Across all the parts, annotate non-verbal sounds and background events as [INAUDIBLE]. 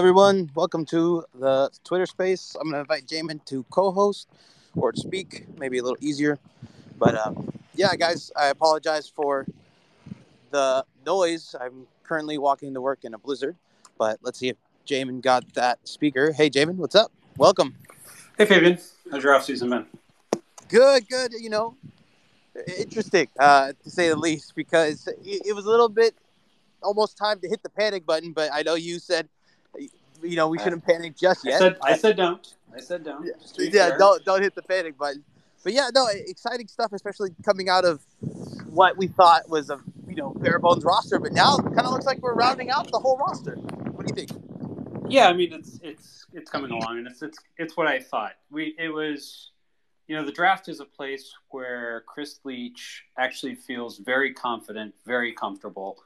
Everyone. Welcome to the Twitter space. I'm going to invite Jamin to co host or to speak, maybe a little easier. But um, yeah, guys, I apologize for the noise. I'm currently walking to work in a blizzard, but let's see if Jamin got that speaker. Hey, Jamin, what's up? Welcome. Hey, Fabian. How's your off season been? Good, good. You know, interesting uh, to say the least, because it, it was a little bit almost time to hit the panic button, but I know you said you know we shouldn't panic just yet. I said, I said don't. I said don't. Yeah, don't don't hit the panic button. But yeah, no, exciting stuff, especially coming out of what we thought was a you know bare bones roster, but now it kind of looks like we're rounding out the whole roster. What do you think? Yeah, I mean it's it's it's coming along, and it's it's it's what I thought. We it was, you know, the draft is a place where Chris Leitch actually feels very confident, very comfortable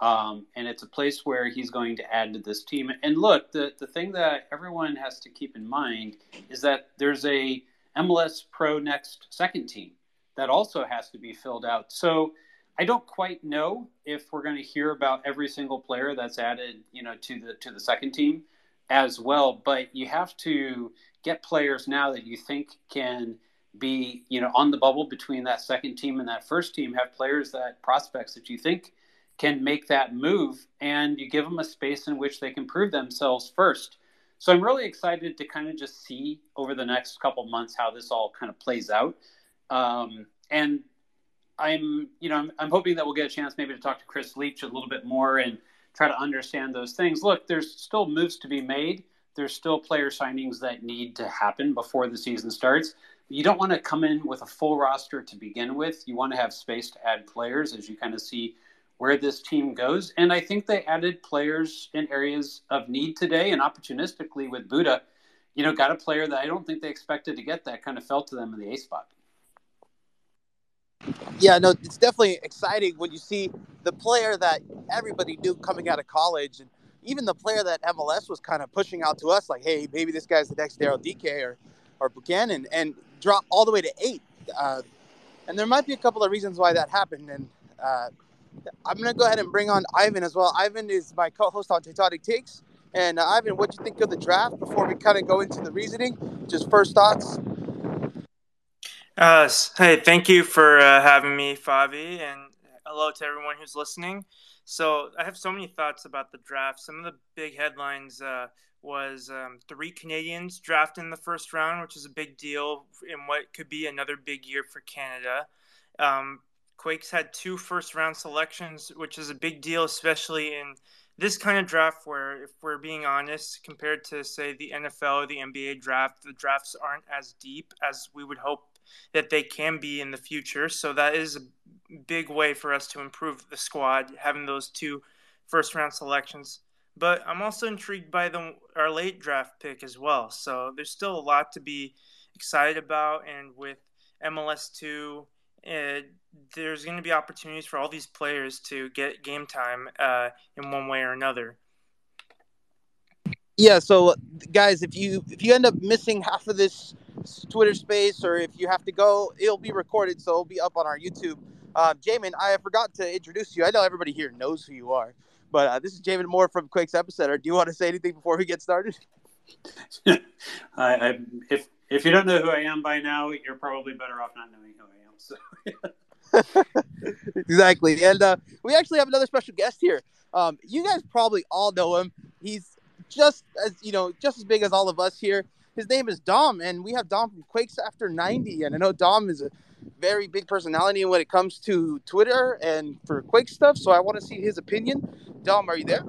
um, and it's a place where he's going to add to this team. And look, the, the thing that everyone has to keep in mind is that there's a MLS Pro Next second team that also has to be filled out. So I don't quite know if we're going to hear about every single player that's added, you know, to the to the second team as well. But you have to get players now that you think can be, you know, on the bubble between that second team and that first team. Have players that prospects that you think can make that move and you give them a space in which they can prove themselves first. So I'm really excited to kind of just see over the next couple months how this all kind of plays out. Um, and I'm, you know, I'm, I'm, hoping that we'll get a chance maybe to talk to Chris Leitch a little bit more and try to understand those things. Look, there's still moves to be made. There's still player signings that need to happen before the season starts. You don't want to come in with a full roster to begin with. You want to have space to add players as you kind of see where this team goes. And I think they added players in areas of need today and opportunistically with Bouda, you know, got a player that I don't think they expected to get that kind of fell to them in the A spot. Yeah, no, it's definitely exciting when you see the player that everybody knew coming out of college and even the player that MLS was kind of pushing out to us, like, hey, maybe this guy's the next Daryl Dike or, or Buchanan, and drop all the way to eight. Uh, and there might be a couple of reasons why that happened. And uh, I'm to go ahead and bring on Ivan as well. Ivan is my co-host on Titanic Takes. And uh, Ivan, what do you think of the draft before we kind of go into the reasoning? Just first thoughts. Uh, hey, thank you for uh, having me, Favi, and hello to everyone who's listening. So I have so many thoughts about the draft. Some of the big headlines uh, was um, three Canadians drafted in the first round, which is a big deal in what could be another big year for Canada. Um, Quakes had two first round selections, which is a big deal, especially in this kind of draft where, if we're being honest, compared to, say, the NFL or the NBA draft, the drafts aren't as deep as we would hope that they can be in the future. So that is a big way for us to improve the squad, having those two first round selections. But I'm also intrigued by the our late draft pick as well. So there's still a lot to be excited about, and with MLS two uh, there's going to be opportunities for all these players to get game time uh, in one way or another. Yeah, so guys, if you if you end up missing half of this Twitter space, or if you have to go, it'll be recorded, so it'll be up on our YouTube. Uh, Jamin, I forgot to introduce you. I know everybody here knows who you are, but uh, this is Jamin Moore from Quakes Epicenter. Do you want to say anything before we get started? [LAUGHS] [LAUGHS] I, I, if if you don't know who I am by now, you're probably better off not knowing who I am. So. [LAUGHS] [LAUGHS] exactly, and uh, we actually have another special guest here. Um, you guys probably all know him. He's just as you know, just as big as all of us here. His name is Dom, and we have Dom from Quakes After 90. And I know Dom is a very big personality when it comes to Twitter and for Quake stuff. So I want to see his opinion. Dom, are you there?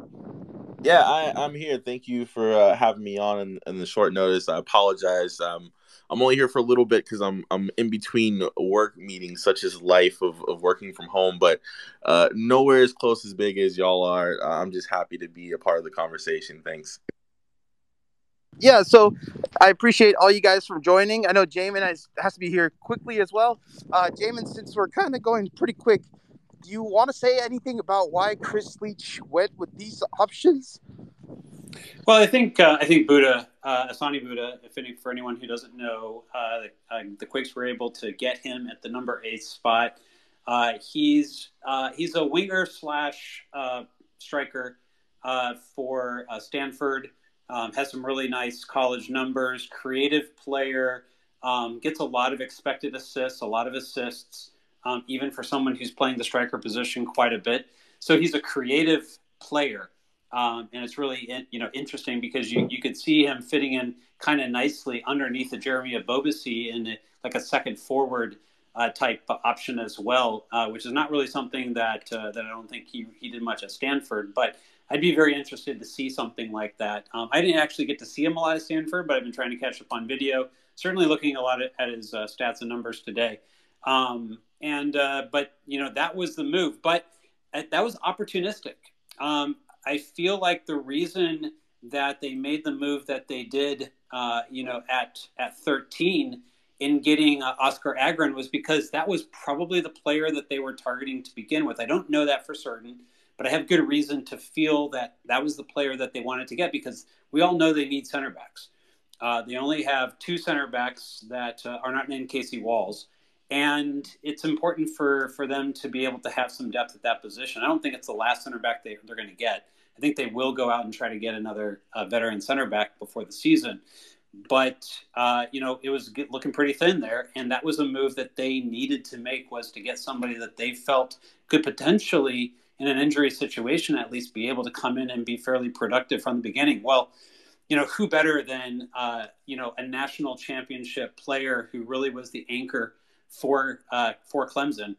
Yeah, I, am here. Thank you for uh, having me on in, in, the short notice. I apologize. Um, I'm only here for a little bit because I'm I'm in between work meetings, such as life of, of working from home, but uh, nowhere as close as big as y'all are. I'm just happy to be a part of the conversation. Thanks. Yeah, so I appreciate all you guys from joining. I know Jamin has, has to be here quickly as well. Uh, Jamin, since we're kind of going pretty quick, do you want to say anything about why Chris Leitch went with these options? Well, I think uh, I think Bouda, uh, Ousseni Bouda, if any, for anyone who doesn't know, uh, the, uh, the, Quakes were able to get him at the number eight spot. Uh, he's uh, he's a winger slash striker. uh, for uh, Stanford. Um, has some really nice college numbers. Creative player. Um, gets a lot of expected assists, a lot of assists, um, even for someone who's playing the striker position quite a bit. So he's a creative player. Um, and it's really you know interesting because you, you could see him fitting in kind of nicely underneath the Jeremy Ebobisse in a, like a second forward uh, type option as well, uh, which is not really something that uh, that I don't think he, he did much at Stanford. But I'd be very interested to see something like that. Um, I didn't actually get to see him a lot at Stanford, but I've been trying to catch up on video. Certainly looking a lot at, at his uh, stats and numbers today. Um, and uh, but you know that was the move, but uh, that was opportunistic. Um, I feel like the reason that they made the move that they did, you know, at at 13 in getting uh, Oskar Ågren was because that was probably the player that they were targeting to begin with. I don't know that for certain, but I have good reason to feel that that was the player that they wanted to get because we all know they need center backs. Uh, they only have two center backs that uh, are not named Casey Walls, and it's important for for them to be able to have some depth at that position. I don't think it's the last center back they, they're going to get. I think they will go out and try to get another uh, veteran center back before the season but uh, you know it was looking pretty thin there and that was a move that they needed to make was to get somebody that they felt could potentially in an injury situation at least be able to come in and be fairly productive from the beginning well you know who better than uh, you know a national championship player who really was the anchor for uh, for Clemson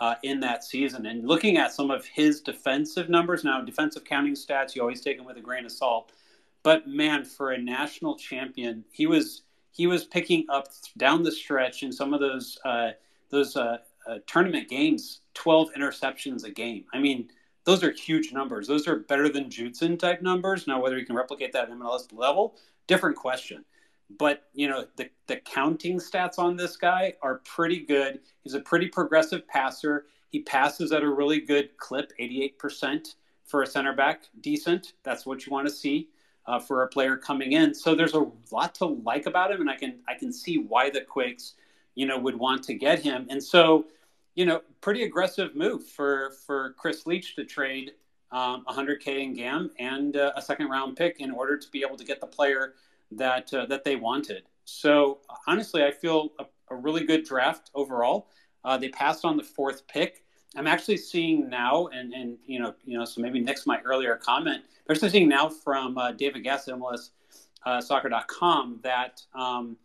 uh, in that season and looking at some of his defensive numbers now defensive counting stats you always take them with a grain of salt but man, for a national champion, he was he was picking up down the stretch in some of those uh, those uh, uh, tournament games, twelve interceptions a game. I mean, those are huge numbers. Those are better than Judson type numbers. Now, whether you can replicate that at MLS level, different question. But you know, the the counting stats on this guy are pretty good. He's a pretty progressive passer. He passes at a really good clip, eighty eight percent for a center back, decent. That's what you want to see uh, for a player coming in. So there's a lot to like about him, and I can I can see why the Quakes, you know, would want to get him. And so, you know, pretty aggressive move for for Chris Leitch to trade um, 100k in GAM and uh, a second round pick in order to be able to get the player that uh, that they wanted. So honestly, I feel a, a really good draft overall. Uh, they passed on the fourth pick. I'm actually seeing now, and and you know, you know, so maybe next my earlier comment, they're actually seeing now from uh, David Gass, MLS uh, Soccer.com, that um,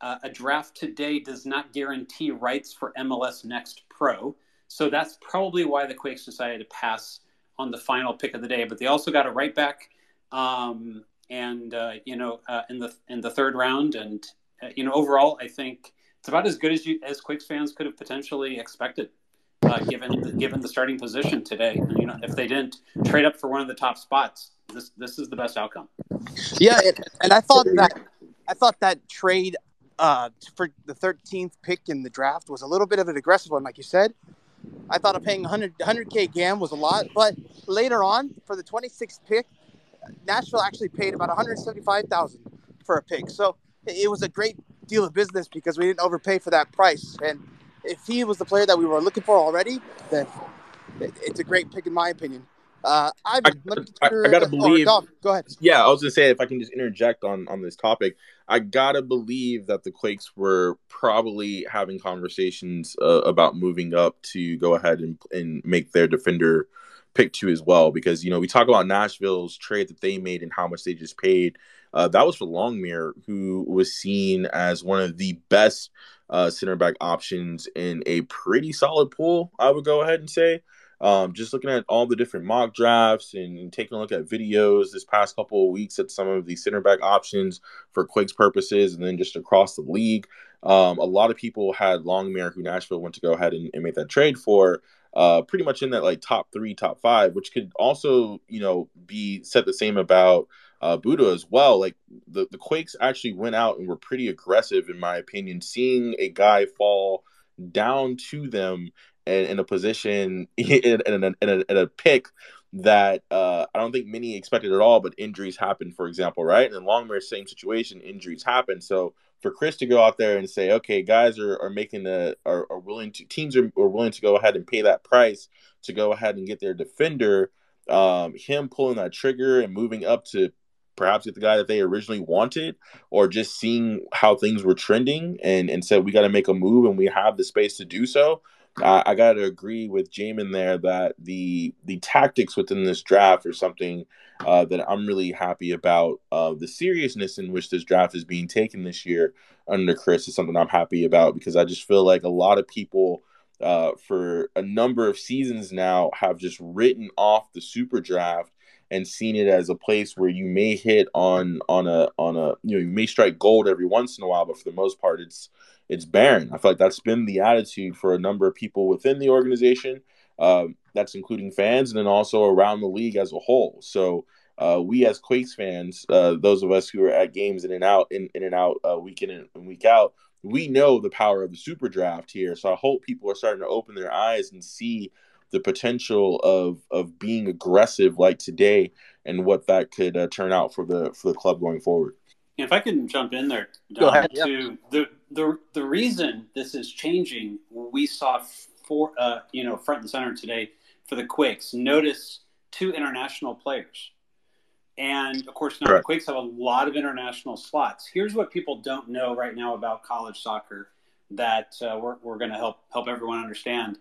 uh, a draft today does not guarantee rights for MLS Next Pro. So that's probably why the Quakes decided to pass on the final pick of the day. But they also got a right back, um, and uh, you know, uh, in the in the third round, and uh, you know, overall, I think it's about as good as you as Quakes fans could have potentially expected uh, given the, given the starting position today. And, you know, if they didn't trade up for one of the top spots, this this is the best outcome. Yeah, it, and I thought that I thought that trade uh, for the 13th pick in the draft was a little bit of an aggressive one, like you said. I thought of paying 100 100k GAM was a lot, but later on for the 26th pick, Nashville actually paid about 175,000 for a pick. So it was a great deal of business because we didn't overpay for that price. And if he was the player that we were looking for already, then it's a great pick in my opinion. Uh, I, I, I, I, gotta believe. Oh, go ahead. Yeah, I was gonna say if I can just interject on on this topic, I gotta believe that the Quakes were probably having conversations uh, about moving up to go ahead and and make their defender pick two as well because you know we talk about Nashville's trade that they made and how much they just paid. Uh, that was for Longmire, who was seen as one of the best uh, center back options in a pretty solid pool. I would go ahead and say. Um, just looking at all the different mock drafts and, and, taking a look at videos this past couple of weeks at some of the center back options for Quakes purposes, and then just across the league, um, a lot of people had Longmire, who Nashville went to go ahead and, and make that trade for, uh, pretty much in that like top three, top five, which could also you know be said the same about uh, Bouda as well. Like the, the Quakes actually went out and were pretty aggressive, in my opinion. Seeing a guy fall down to them and in a position [LAUGHS] in, in, a, in, a, in a pick that uh, I don't think many expected at all, but injuries happen, for example, right? And Longmire, same situation, injuries happen. So for Chris to go out there and say, okay, guys are, are making the are, are willing to teams are, are willing to go ahead and pay that price to go ahead and get their defender um, him pulling that trigger and moving up to perhaps get the guy that they originally wanted, or just seeing how things were trending and, and said, we got to make a move and we have the space to do so. I, I got to agree with Jamin there that the the tactics within this draft are something uh, that I'm really happy about. Uh, the seriousness in which this draft is being taken this year under Chris is something I'm happy about because I just feel like a lot of people uh, for a number of seasons now have just written off the super draft and seen it as a place where you may hit on on a on a you know you may strike gold every once in a while, but for the most part, it's it's barren. I feel like that's been the attitude for a number of people within the organization. Um, that's including fans and then also around the league as a whole. So uh, we as Quakes fans, uh, those of us who are at games in and out, in, in and out, uh, week in and week out, we know the power of the super draft here. So I hope people are starting to open their eyes and see the potential of of being aggressive like today and what that could uh, turn out for the for the club going forward. If I can jump in there, Don, Go ahead. To the the the reason this is changing, we saw for uh, you know front and center today for the Quakes. Notice two international players, and of course now Correct. the Quakes have a lot of international slots. Here's what people don't know right now about college soccer that uh, we're we're going to help help everyone understand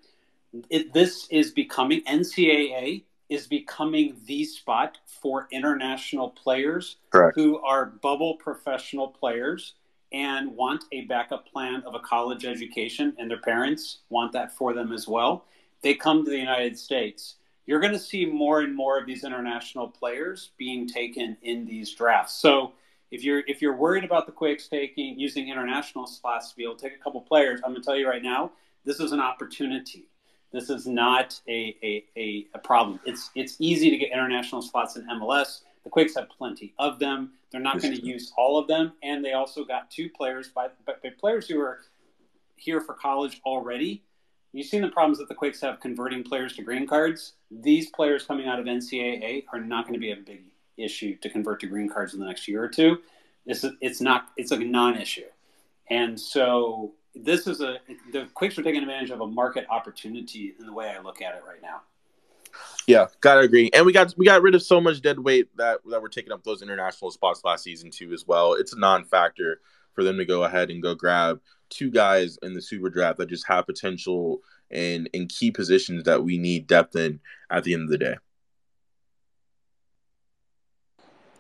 it, this is becoming NCAA is becoming the spot for international players Correct. who are bubble professional players and want a backup plan of a college education, and their parents want that for them as well. They come to the United States. You're going to see more and more of these international players being taken in these drafts. So if you're if you're worried about the Quakes taking using international slots to be able to take a couple players, I'm going to tell you right now, this is an opportunity this is not a, a, a, a, problem. It's it's easy to get international slots in MLS. The Quakes have plenty of them. They're not going to use all of them, and they also got two players by, by, by players who are here for college already. You've seen the problems that the Quakes have converting players to green cards. These players coming out of NCAA are not going to be a big issue to convert to green cards in the next year or two. It's it's not it's a non-issue, and so this is a the Quakes are taking advantage of a market opportunity in the way I look at it right now. Yeah, gotta agree. And we got we got rid of so much dead weight that that we're taking up those international spots last season too as well. It's a non-factor for them to go ahead and go grab two guys in the super draft that just have potential and in key positions that we need depth in at the end of the day.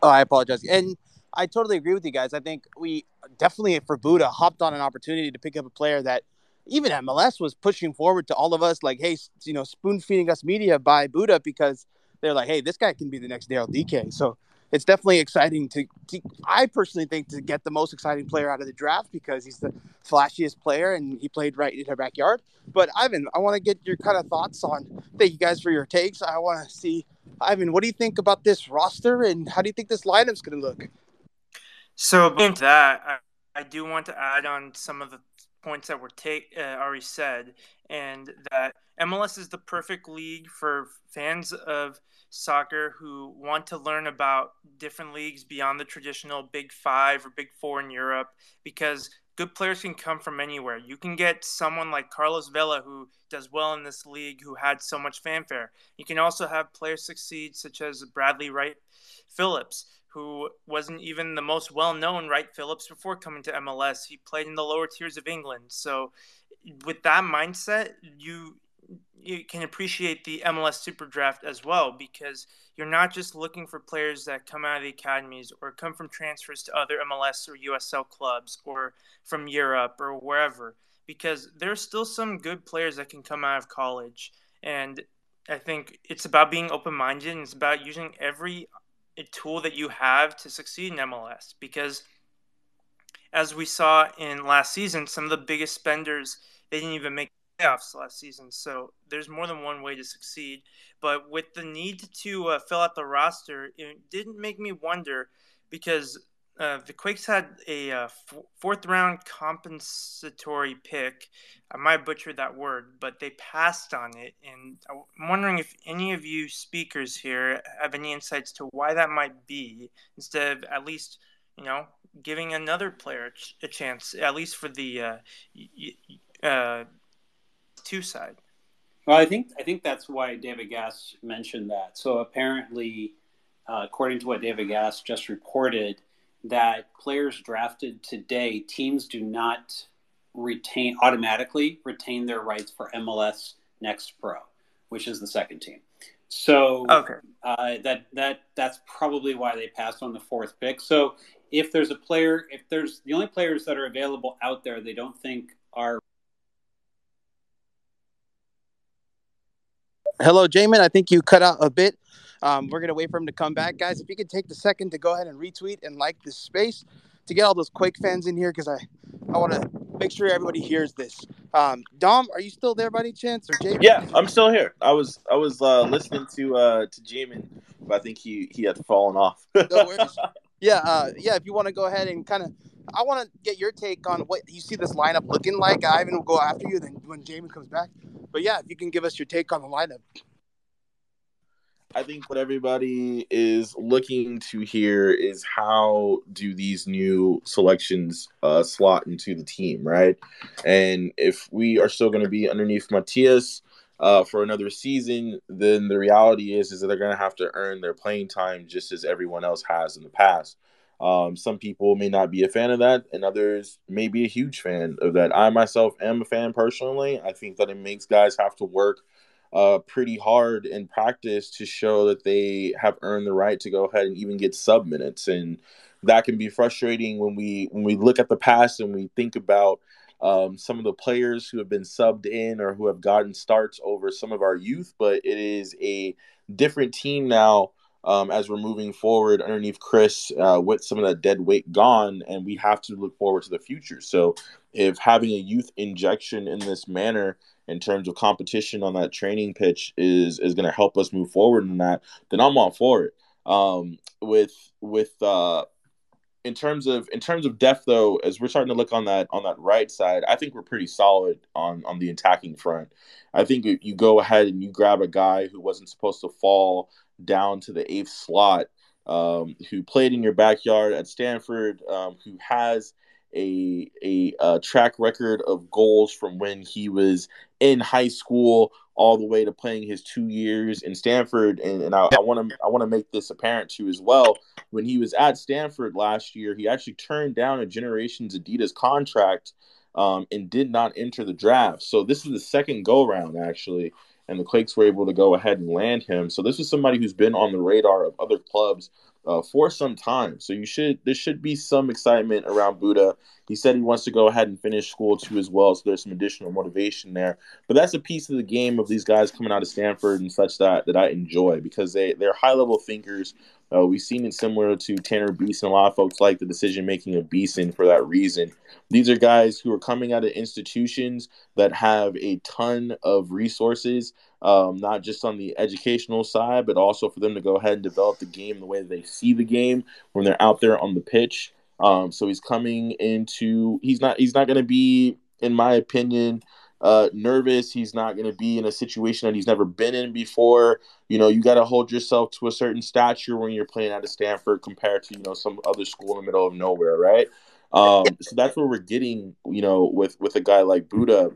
Oh, I apologize. And I totally agree with you guys. I think we definitely for Bouda hopped on an opportunity to pick up a player that even MLS was pushing forward to all of us, like, hey, you know, spoon feeding us media by Bouda because they're like, hey, this guy can be the next Daryl Dike. So it's definitely exciting to, to, I personally think, to get the most exciting player out of the draft because he's the flashiest player and he played right in our backyard. But Ivan, I want to get your kind of thoughts on. Thank you guys for your takes. I want to see, Ivan, what do you think about this roster and how do you think this lineup's going to look? So, into that, I, I do want to add on some of the points that were take, uh, already said, and that MLS is the perfect league for fans of soccer who want to learn about different leagues beyond the traditional Big Five or Big Four in Europe because good players can come from anywhere. You can get someone like Carlos Vela who does well in this league who had so much fanfare. You can also have players succeed such as Bradley Wright Phillips who wasn't even the most well known Wright Phillips before coming to MLS. He played in the lower tiers of England. So, with that mindset, you you can appreciate the MLS Super Draft as well because you're not just looking for players that come out of the academies or come from transfers to other MLS or USL clubs or from Europe or wherever because there's still some good players that can come out of college and I think it's about being open minded and it's about using every a tool that you have to succeed in MLS because as we saw in last season, some of the biggest spenders they didn't even make playoffs last season. So there's more than one way to succeed. But with the need to uh, fill out the roster, it didn't make me wonder because uh, the Quakes had a uh, f- fourth round compensatory pick. I might butcher that word, but they passed on it. And I'm wondering if any of you speakers here have any insights to why that might be, instead of at least, you know, giving another player a, ch- a chance, at least for the uh, uh, two side. Well, I think I think that's why David Gass mentioned that. So apparently, uh, according to what David Gass just reported, that players drafted today, teams do not retain automatically retain their rights for MLS Next Pro, which is the second team. So okay. uh, that that that's probably why they passed on the fourth pick. So if there's a player, if there's the only players that are available out there, they don't think are. Hello, Jamin. I think you cut out a bit. Um, we're gonna wait for him to come back, guys. If you could take the second to go ahead and retweet and like this space to get all those Quake fans in here, because I I want to make sure everybody hears this. Um, Dom, are you still there by any chance, or Jamin? Yeah, I'm still here. I was I was uh, listening to uh, to Jamin, but I think he he had fallen off. [LAUGHS] no worries. Yeah, uh, yeah. If you want to go ahead and kind of, I want to get your take on what you see this lineup looking like. Ivan will go after you, then when Jamin comes back. But yeah, if you can give us your take on the lineup. I think what everybody is looking to hear is how do these new selections uh, slot into the team, right? And if we are still going to be underneath Matias uh, for another season, then the reality is is that they're going to have to earn their playing time just as everyone else has in the past. Um, some people may not be a fan of that, and others may be a huge fan of that. I myself am a fan personally. I think that it makes guys have to work uh, pretty hard in practice to show that they have earned the right to go ahead and even get sub minutes, and that can be frustrating when we when we look at the past and we think about um, some of the players who have been subbed in or who have gotten starts over some of our youth. But it is a different team now. Um, as we're moving forward underneath Chris uh, with some of that dead weight gone, and we have to look forward to the future. So, if having a youth injection in this manner in terms of competition on that training pitch is is going to help us move forward in that, then I'm all for it. Um, with with uh, in terms of in terms of depth though, as we're starting to look on that on that right side, I think we're pretty solid on on the attacking front. I think you go ahead and you grab a guy who wasn't supposed to fall down to the eighth slot, um, who played in your backyard at Stanford, um, who has a, a, a track record of goals from when he was in high school all the way to playing his two years in Stanford. And, and I want to I want to make this apparent to you as well. When he was at Stanford last year, he actually turned down a Generations Adidas contract um, and did not enter the draft. So this is the second go round actually, and the Quakes were able to go ahead and land him. So this is somebody who's been on the radar of other clubs uh, for some time. So you should there should be some excitement around Bouda. He said he wants to go ahead and finish school too as well, so there's some additional motivation there. But that's a piece of the game of these guys coming out of Stanford and such that that I enjoy because they they're high level thinkers. Uh, we've seen it similar to Tanner Beeson. A lot of folks like the decision making of Beeson for that reason. These are guys who are coming out of institutions that have a ton of resources um, not just on the educational side, but also for them to go ahead and develop the game the way they see the game when they're out there on the pitch. Um, so he's coming into he's not he's not going to be, in my opinion, uh, nervous. He's not going to be in a situation that he's never been in before. You know, you got to hold yourself to a certain stature when you're playing out of Stanford compared to you know some other school in the middle of nowhere, right? Um, so that's where we're getting, you know, with with a guy like Bouda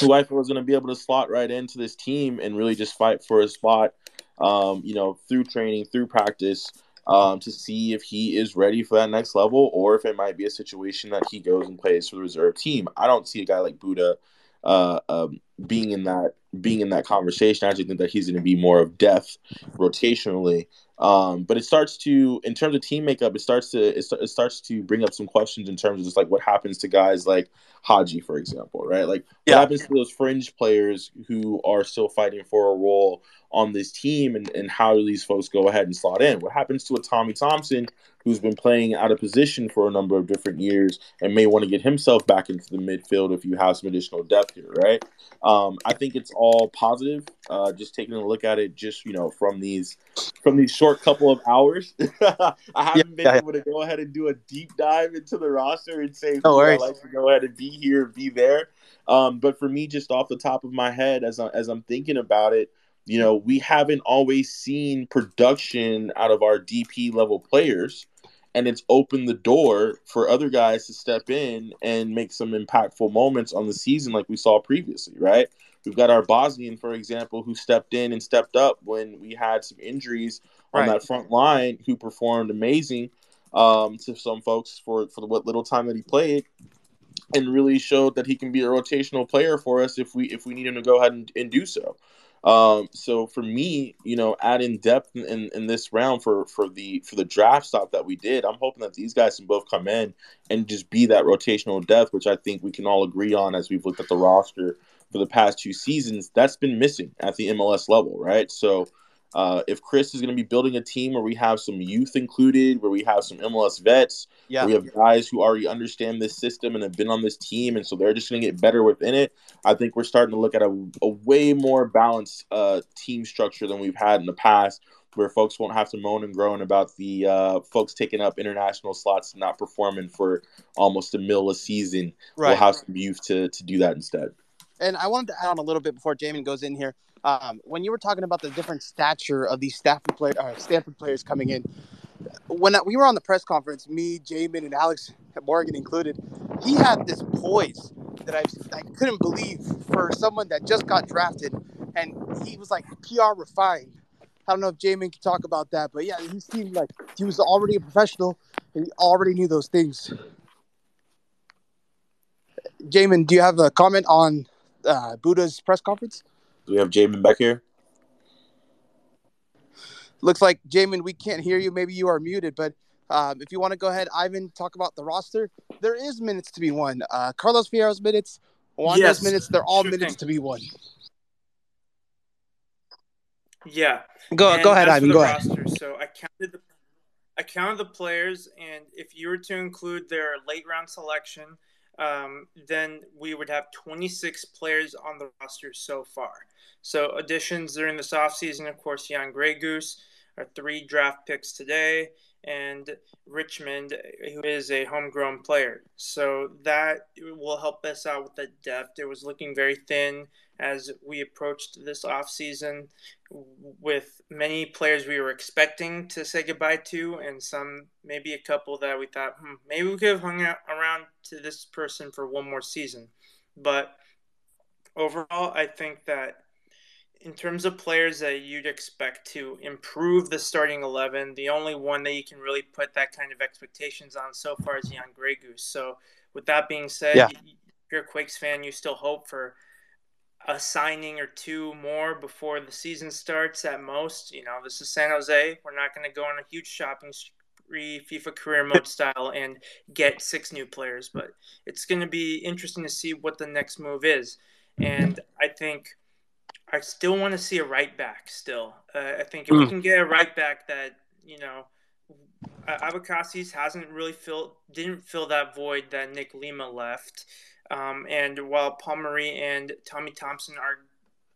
who I thought was going to be able to slot right into this team and really just fight for a spot, um, you know, through training, through practice, um, to see if he is ready for that next level or if it might be a situation that he goes and plays for the reserve team. I don't see a guy like Bouda uh, um, being in that being in that conversation. I actually think that he's going to be more of depth rotationally. Um, but it starts to, in terms of team makeup, it starts to it, it, starts to bring up some questions in terms of just like what happens to guys like Haji, for example, right? Like what happens to those fringe players who are still fighting for a role on this team, and, and how do these folks go ahead and slot in? What happens to a Tommy Thompson who's been playing out of position for a number of different years and may want to get himself back into the midfield if you have some additional depth here, right? Um, I think it's all positive. Uh, just taking a look at it, just you know, from these from these short couple of hours, [LAUGHS] I haven't yeah, been yeah. able to go ahead and do a deep dive into the roster and say no I like to go ahead and be here, be there. Um, but for me, just off the top of my head, as I, as I'm thinking about it, you know, we haven't always seen production out of our DP level players. and it's opened the door for other guys to step in and make some impactful moments on the season like we saw previously, right? We've got our Bosnian, for example, who stepped in and stepped up when we had some injuries on right. that front line, who performed amazing um, to some folks for for the, what little time that he played, and really showed that he can be a rotational player for us if we if we need him to go ahead and, and do so. Um, so for me, you know, adding depth in, in this round for for the for the draft stop that we did, I'm hoping that these guys can both come in and just be that rotational depth, which I think we can all agree on as we've looked at the roster for the past two seasons. That's been missing at the MLS level, right? So uh, if Chris is going to be building a team where we have some youth included, where we have some MLS vets, yeah. we have guys who already understand this system and have been on this team, and so they're just going to get better within it. I think we're starting to look at a, a way more balanced uh, team structure than we've had in the past, where folks won't have to moan and groan about the uh, folks taking up international slots and not performing for almost a mill a season. Right. We'll have some youth to to do that instead. And I wanted to add on a little bit before Jamin goes in here. Um, when you were talking about the different stature of these Stanford, player, uh, Stanford players coming in, when we were on the press conference, me, Jamin, and Alex Morgan included, he had this poise that I, I couldn't believe for someone that just got drafted, and he was like PR refined. I don't know if Jamin can talk about that, but yeah, he seemed like he was already a professional and he already knew those things. Jamin, do you have a comment on uh, Bouda's press conference? Do we have Jamin back here? Looks like Jamin, we can't hear you. Maybe you are muted, but um, if you want to go ahead, Ivan, talk about the roster. There is minutes to be won. Uh, Carlos Fierro's minutes, Wanda's yes. minutes, they're all sure minutes thing. to be won. Yeah. Go and go ahead, Ivan. Go roster, ahead. So I counted the I counted the players, and if you were to include their late round selection, um, then we would have 26 players on the roster so far. So additions during this offseason, of course, Ján Greguš, our three draft picks today, and Richmond, who is a homegrown player. So that will help us out with the depth. It was looking very thin as we approached this offseason with many players we were expecting to say goodbye to, and some, maybe a couple that we thought, hmm, maybe we could have hung out around to this person for one more season. But overall, I think that in terms of players that you'd expect to improve the starting 11, the only one that you can really put that kind of expectations on so far is Jan Grey Goose. So, with that being said, yeah. if you're a Quakes fan, you still hope for a signing or two more before the season starts at most. You know, this is San Jose. We're not going to go on a huge shopping spree, FIFA career mode [LAUGHS] style, and get six new players, but it's going to be interesting to see what the next move is. And I think I still want to see a right back. Still, uh, I think if mm. we hmm. can get a right back that you know, Abecassis hasn't really filled, didn't fill that void that Nick Lima left. Um, and while Paul Marie and Tommy Thompson are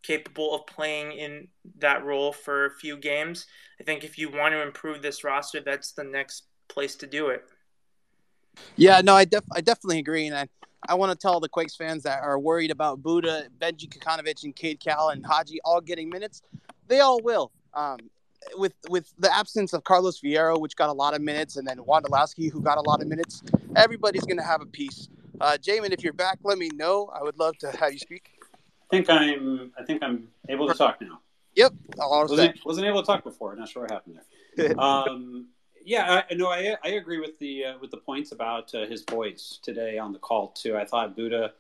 capable of playing in that role for a few games, I think if you want to improve this roster, that's the next place to do it. Yeah, no, I def- I definitely agree, and I, I want to tell the Quakes fans that are worried about Bouda, Benji Kikanovic, and Cade Cowell and Haji all getting minutes, they all will. Um, with with the absence of Carlos Fierro, which got a lot of minutes, and then Wondolowski, who got a lot of minutes, everybody's going to have a piece. Uh, Jamin, if you're back, let me know. I would love to have you speak. I think I'm. I think I'm able to talk now. Yep. Wasn't, wasn't able to talk before. Not sure what happened there. [LAUGHS] um, yeah, I, no, I, I agree with the uh, with the points about uh, his poise today on the call too. I thought Bouda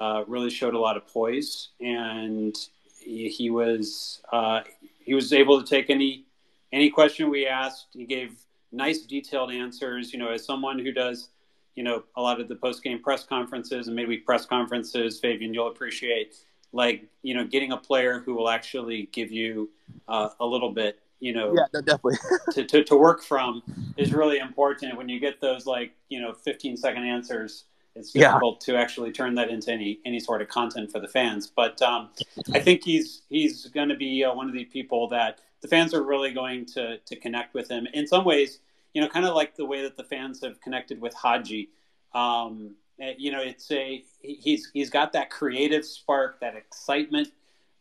uh, really showed a lot of poise, and he, he was uh, he was able to take any any question we asked. He gave nice detailed answers. You know, as someone who does you know, a lot of the post game press conferences and midweek press conferences, Fabian, you'll appreciate like, you know, getting a player who will actually give you uh, a little bit, you know, yeah, definitely [LAUGHS] to, to, to work from is really important. When you get those like, you know, 15 second answers, it's difficult yeah. to actually turn that into any any sort of content for the fans. But um, I think he's he's going to be uh, one of the people that the fans are really going to to connect with him. In some ways, you know, kind of like the way that the fans have connected with Haji. Um, eh, you know, it's a he's he's got that creative spark, that excitement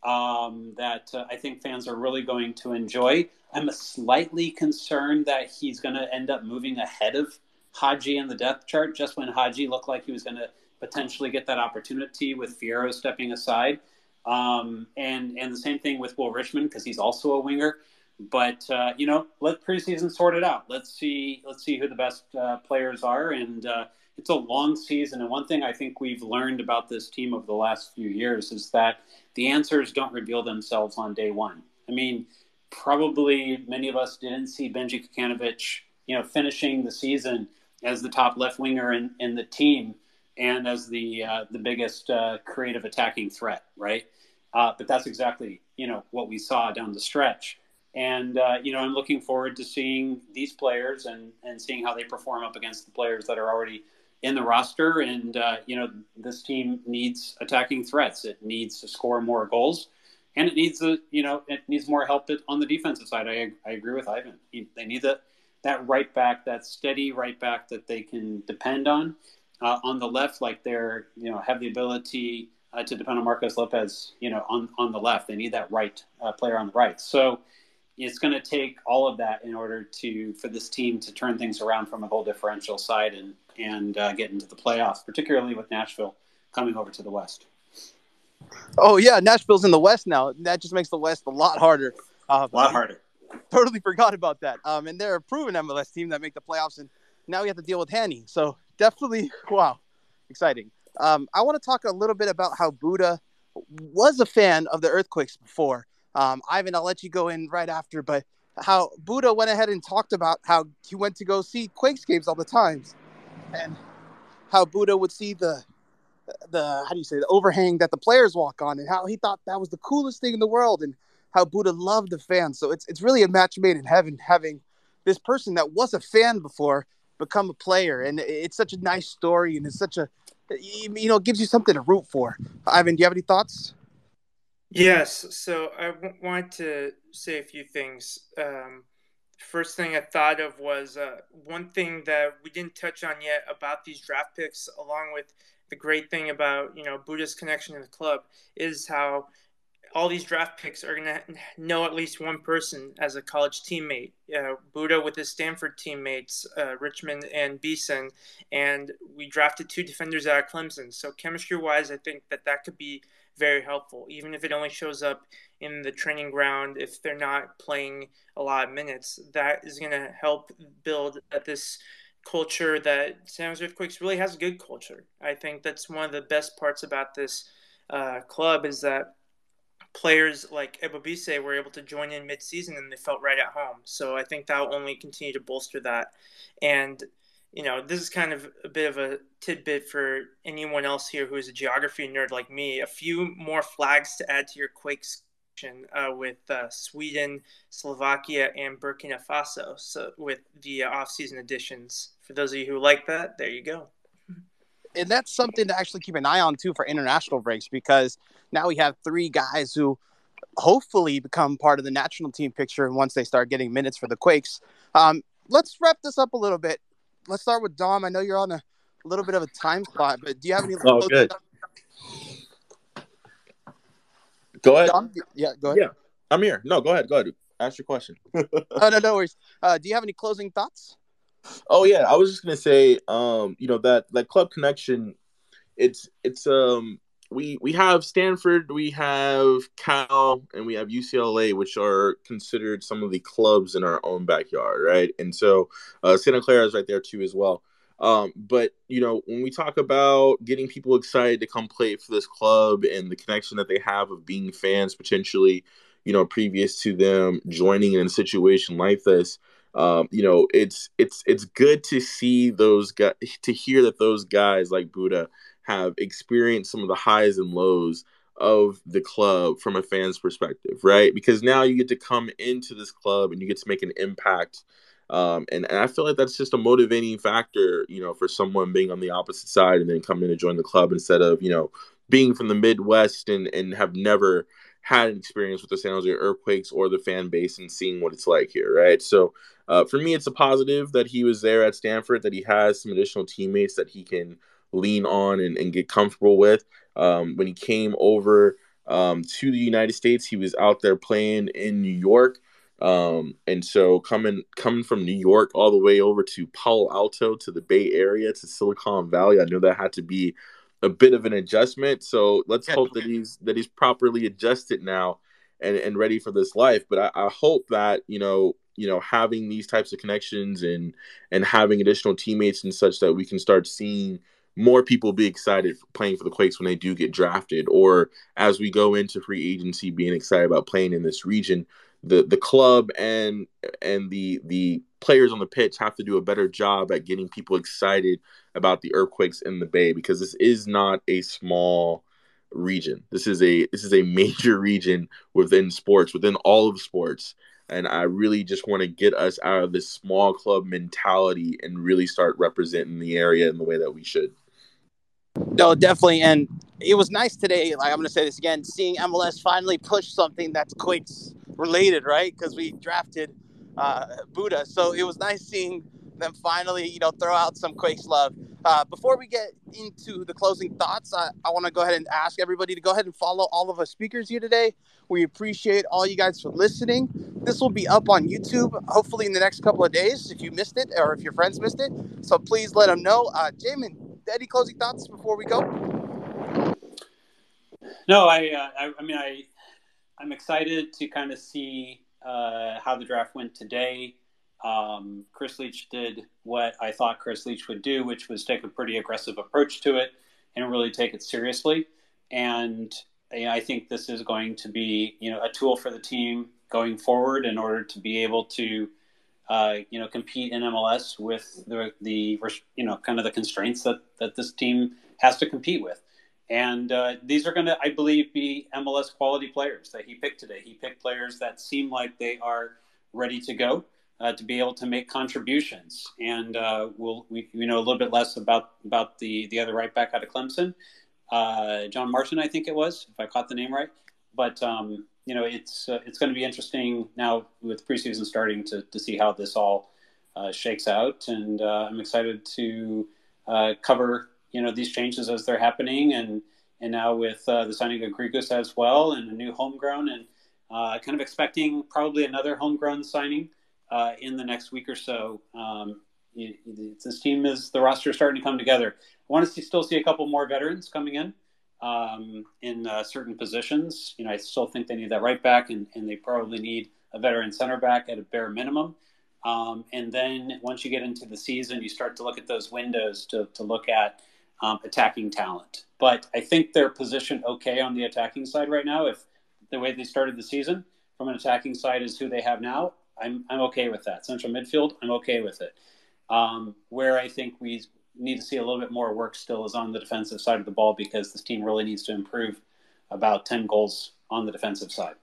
um, that uh, I think fans are really going to enjoy. I'm slightly concerned that he's going to end up moving ahead of Haji in the depth chart just when Haji looked like he was going to potentially get that opportunity with Fierro stepping aside. Um, and and the same thing with Will Richmond because he's also a winger. But uh, you know, let preseason sort it out. Let's see. Let's see who the best uh, players are. And uh, it's a long season. And one thing I think we've learned about this team over the last few years is that the answers don't reveal themselves on day one. I mean, probably many of us didn't see Benji Kikanovic, you know, finishing the season as the top left winger in, in the team and as the uh, the biggest uh, creative attacking threat, right? Uh, but that's exactly you know what we saw down the stretch, and uh, you know I'm looking forward to seeing these players and and seeing how they perform up against the players that are already in the roster. And uh, you know this team needs attacking threats. It needs to score more goals, and it needs a you know it needs more help on the defensive side. I I agree with Ivan. They need that that right back, that steady right back that they can depend on uh, on the left, like they're you know have the ability uh, to depend on Marcos Lopez, you know, on on the left. They need that right uh, player on the right. So it's going to take all of that in order to for this team to turn things around from a goal differential side and and uh, get into the playoffs, particularly with Nashville coming over to the West. Oh yeah, Nashville's in the West now. That just makes the West a lot harder. Uh, a lot harder. Totally forgot about that. Um, and they're a proven MLS team that make the playoffs, and now we have to deal with Hany. So definitely, [LAUGHS] wow, exciting. Um, I want to talk a little bit about how Bouda was a fan of the Earthquakes before. Um, Ivan, I'll let you go in right after, but how Bouda went ahead and talked about how he went to go see Quakes games all the times, and how Bouda would see the the how do you say the overhang that the players walk on, and how he thought that was the coolest thing in the world, and how Bouda loved the fans. So it's it's really a match made in heaven having this person that was a fan before become a player, and it's such a nice story, and it's such a you know gives you something to root for. Ivan, do you have any thoughts? Yes. So I w- want to say a few things. Um, first thing I thought of was uh, one thing that we didn't touch on yet about these draft picks, along with the great thing about you know Bouda's connection to the club, is how all these draft picks are going to know at least one person as a college teammate. Uh, Bouda with his Stanford teammates, uh, Richmond and Beeson, and we drafted two defenders out of Clemson. So chemistry wise, I think that that could be very helpful, even if it only shows up in the training ground. If they're not playing a lot of minutes, that is going to help build this culture that San Jose Earthquakes really has a good culture. I think that's one of the best parts about this uh, club is that players like Ebobisse were able to join in mid-season and they felt right at home. So I think that will only continue to bolster that. And you know, this is kind of a bit of a tidbit for anyone else here who is a geography nerd like me. A few more flags to add to your Quakes uh, with uh, Sweden, Slovakia, and Burkina Faso. So with the uh, off-season additions, for those of you who like that, there you go and that's something to actually keep an eye on too for international breaks because now we have three guys who hopefully become part of the national team picture once they start getting minutes for the Quakes. Um, let's wrap this up a little bit. Let's start with Dom. I know you're on a little bit of a time spot, but do you have any? Oh, good. Go ahead. Dom? Yeah, go ahead. Yeah, I'm here. No, go ahead. Go ahead. Ask your question. [LAUGHS] oh, no, no worries. Uh, do you have any closing thoughts? Oh yeah, I was just gonna say, um, you know that that club connection, it's it's um we we have Stanford, we have Cal, and we have UCLA, which are considered some of the clubs in our own backyard, right? And so uh, Santa Clara is right there too as well. Um, but you know, when we talk about getting people excited to come play for this club and the connection that they have of being fans potentially, you know, previous to them joining in a situation like this, um, you know, it's it's it's good to see those guys to hear that those guys like Bouda have experienced some of the highs and lows of the club from a fan's perspective, right? Because now you get to come into this club and you get to make an impact. Um, and, and I feel like that's just a motivating factor, you know, for someone being on the opposite side and then coming to join the club instead of, you know, being from the Midwest and, and have never had an experience with the San Jose Earthquakes or the fan base and seeing what it's like here, right? So uh, for me, it's a positive that he was there at Stanford, that he has some additional teammates that he can lean on and, and get comfortable with. Um, when he came over um, to the United States. He was out there playing in New York. Um, and so coming coming from New York all the way over to Palo Alto to the Bay Area to Silicon Valley, I know that had to be a bit of an adjustment. So let's hope that he's that he's properly adjusted now and, and ready for this life. But I, I hope that, you know, you know, having these types of connections and and having additional teammates and such that we can start seeing more people be excited playing for the Quakes when they do get drafted, or as we go into free agency, being excited about playing in this region the the club and and the the players on the pitch have to do a better job at getting people excited about the earthquakes in the bay because this is not a small region. This is a this is a [LAUGHS] major region within sports within all of sports. And i really just want to get us out of this small club mentality and really start representing the area in the way that we should no definitely and it was nice today like i'm going to say this again seeing mls finally push something that's quakes related, right? Because we drafted uh, Bouda. So it was nice seeing them finally, you know, throw out some Quakes love. Uh, before we get into the closing thoughts, I, I want to go ahead and ask everybody to go ahead and follow all of our speakers here today. We appreciate all you guys for listening. This will be up on YouTube, hopefully in the next couple of days if you missed it or if your friends missed it. So please let them know. Uh, Jamin, any closing thoughts before we go? No, I, uh, I, I mean, I, I'm excited to kind of see uh, how the draft went today. Um, Chris Leitch did what I thought Chris Leitch would do, which was take a pretty aggressive approach to it and really take it seriously. And you know, I think this is going to be, you know, a tool for the team going forward in order to be able to, uh, you know, compete in MLS with the, the, you know, kind of the constraints that, that this team has to compete with. And uh, these are going to, I believe, be MLS quality players that he picked today. He picked players that seem like they are ready to go uh, to be able to make contributions. And uh, we'll, we, we know a little bit less about about the the other right back out of Clemson, uh, John Martin, I think it was, if I caught the name right. But um, you know, it's uh, it's going to be interesting now with preseason starting to to see how this all uh, shakes out. And I'm excited to cover you know these changes as they're happening, and and now with uh, the signing of Greguš as well, and a new homegrown, and uh, kind of expecting probably another homegrown signing uh, in the next week or so. Um, this team is the roster is starting to come together. I want to see, still see a couple more veterans coming in um, in uh, certain positions. You know, I still think they need that right back, and, and they probably need a veteran center back at a bare minimum. Um, and then once you get into the season, you start to look at those windows to, to look at um, attacking talent. But I think they're positioned okay on the attacking side right now. If the way they started the season from an attacking side is who they have now, I'm, I'm okay with that. Central midfield, I'm okay with it. Um, where I think we need to see a little bit more work still is on the defensive side of the ball because this team really needs to improve about 10 goals on the defensive side.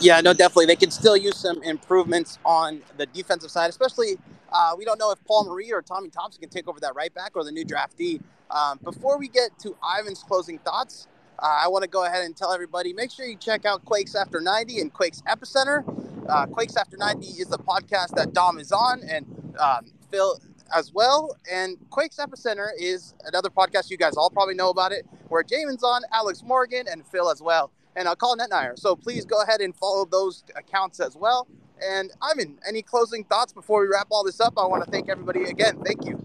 Yeah, no, definitely. They can still use some improvements on the defensive side, especially uh, we don't know if Paul Marie or Tommy Thompson can take over that right back or the new draftee. Um, before we get to Ivan's closing thoughts, uh, I want to go ahead and tell everybody make sure you check out Quakes After 90 and Quakes Epicenter. Uh, Quakes After 90 is the podcast that Dom is on and um, Phil as well. And Quakes Epicenter is another podcast you guys all probably know about it, where Jamin's on, Alex Morgan, and Phil as well. And I'll call Netnire. So please go ahead and follow those accounts as well. And Ivan, any closing thoughts before we wrap all this up? I want to thank everybody again. Thank you.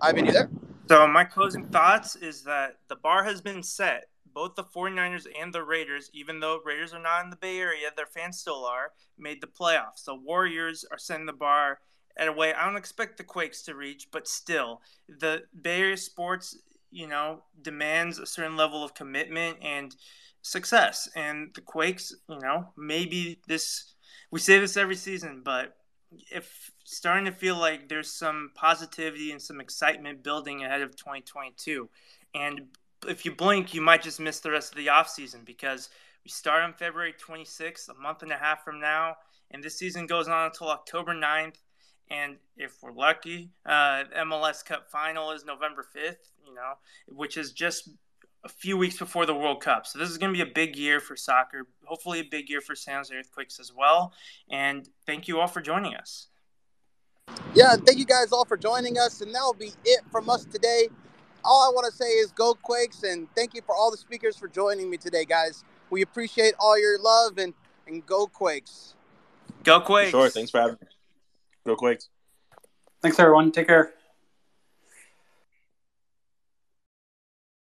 Ivan, you there? So, my closing thoughts is that the bar has been set. Both the 49ers and the Raiders, even though Raiders are not in the Bay Area, their fans still are, made the playoffs. The Warriors are setting the bar at a way I don't expect the Quakes to reach, but still, the Bay Area sports, you know, demands a certain level of commitment and success. And the Quakes, you know, maybe this we say this every season, but if starting to feel like there's some positivity and some excitement building ahead of 2022. And if you blink, you might just miss the rest of the offseason because we start on February 26th, a month and a half from now, and this season goes on until October 9th. And if we're lucky, uh, MLS Cup final is November 5th, you know, which is just a few weeks before the World Cup. So this is going to be a big year for soccer. Hopefully, a big year for San Jose Earthquakes as well. And thank you all for joining us. Yeah, thank you guys all for joining us. And that will be it from us today. all I want to say is go Quakes, and thank you for all the speakers for joining me today, guys. We appreciate all your love and and go Quakes. Go Quakes. Sure. Thanks for having me. Thanks, everyone. Take care.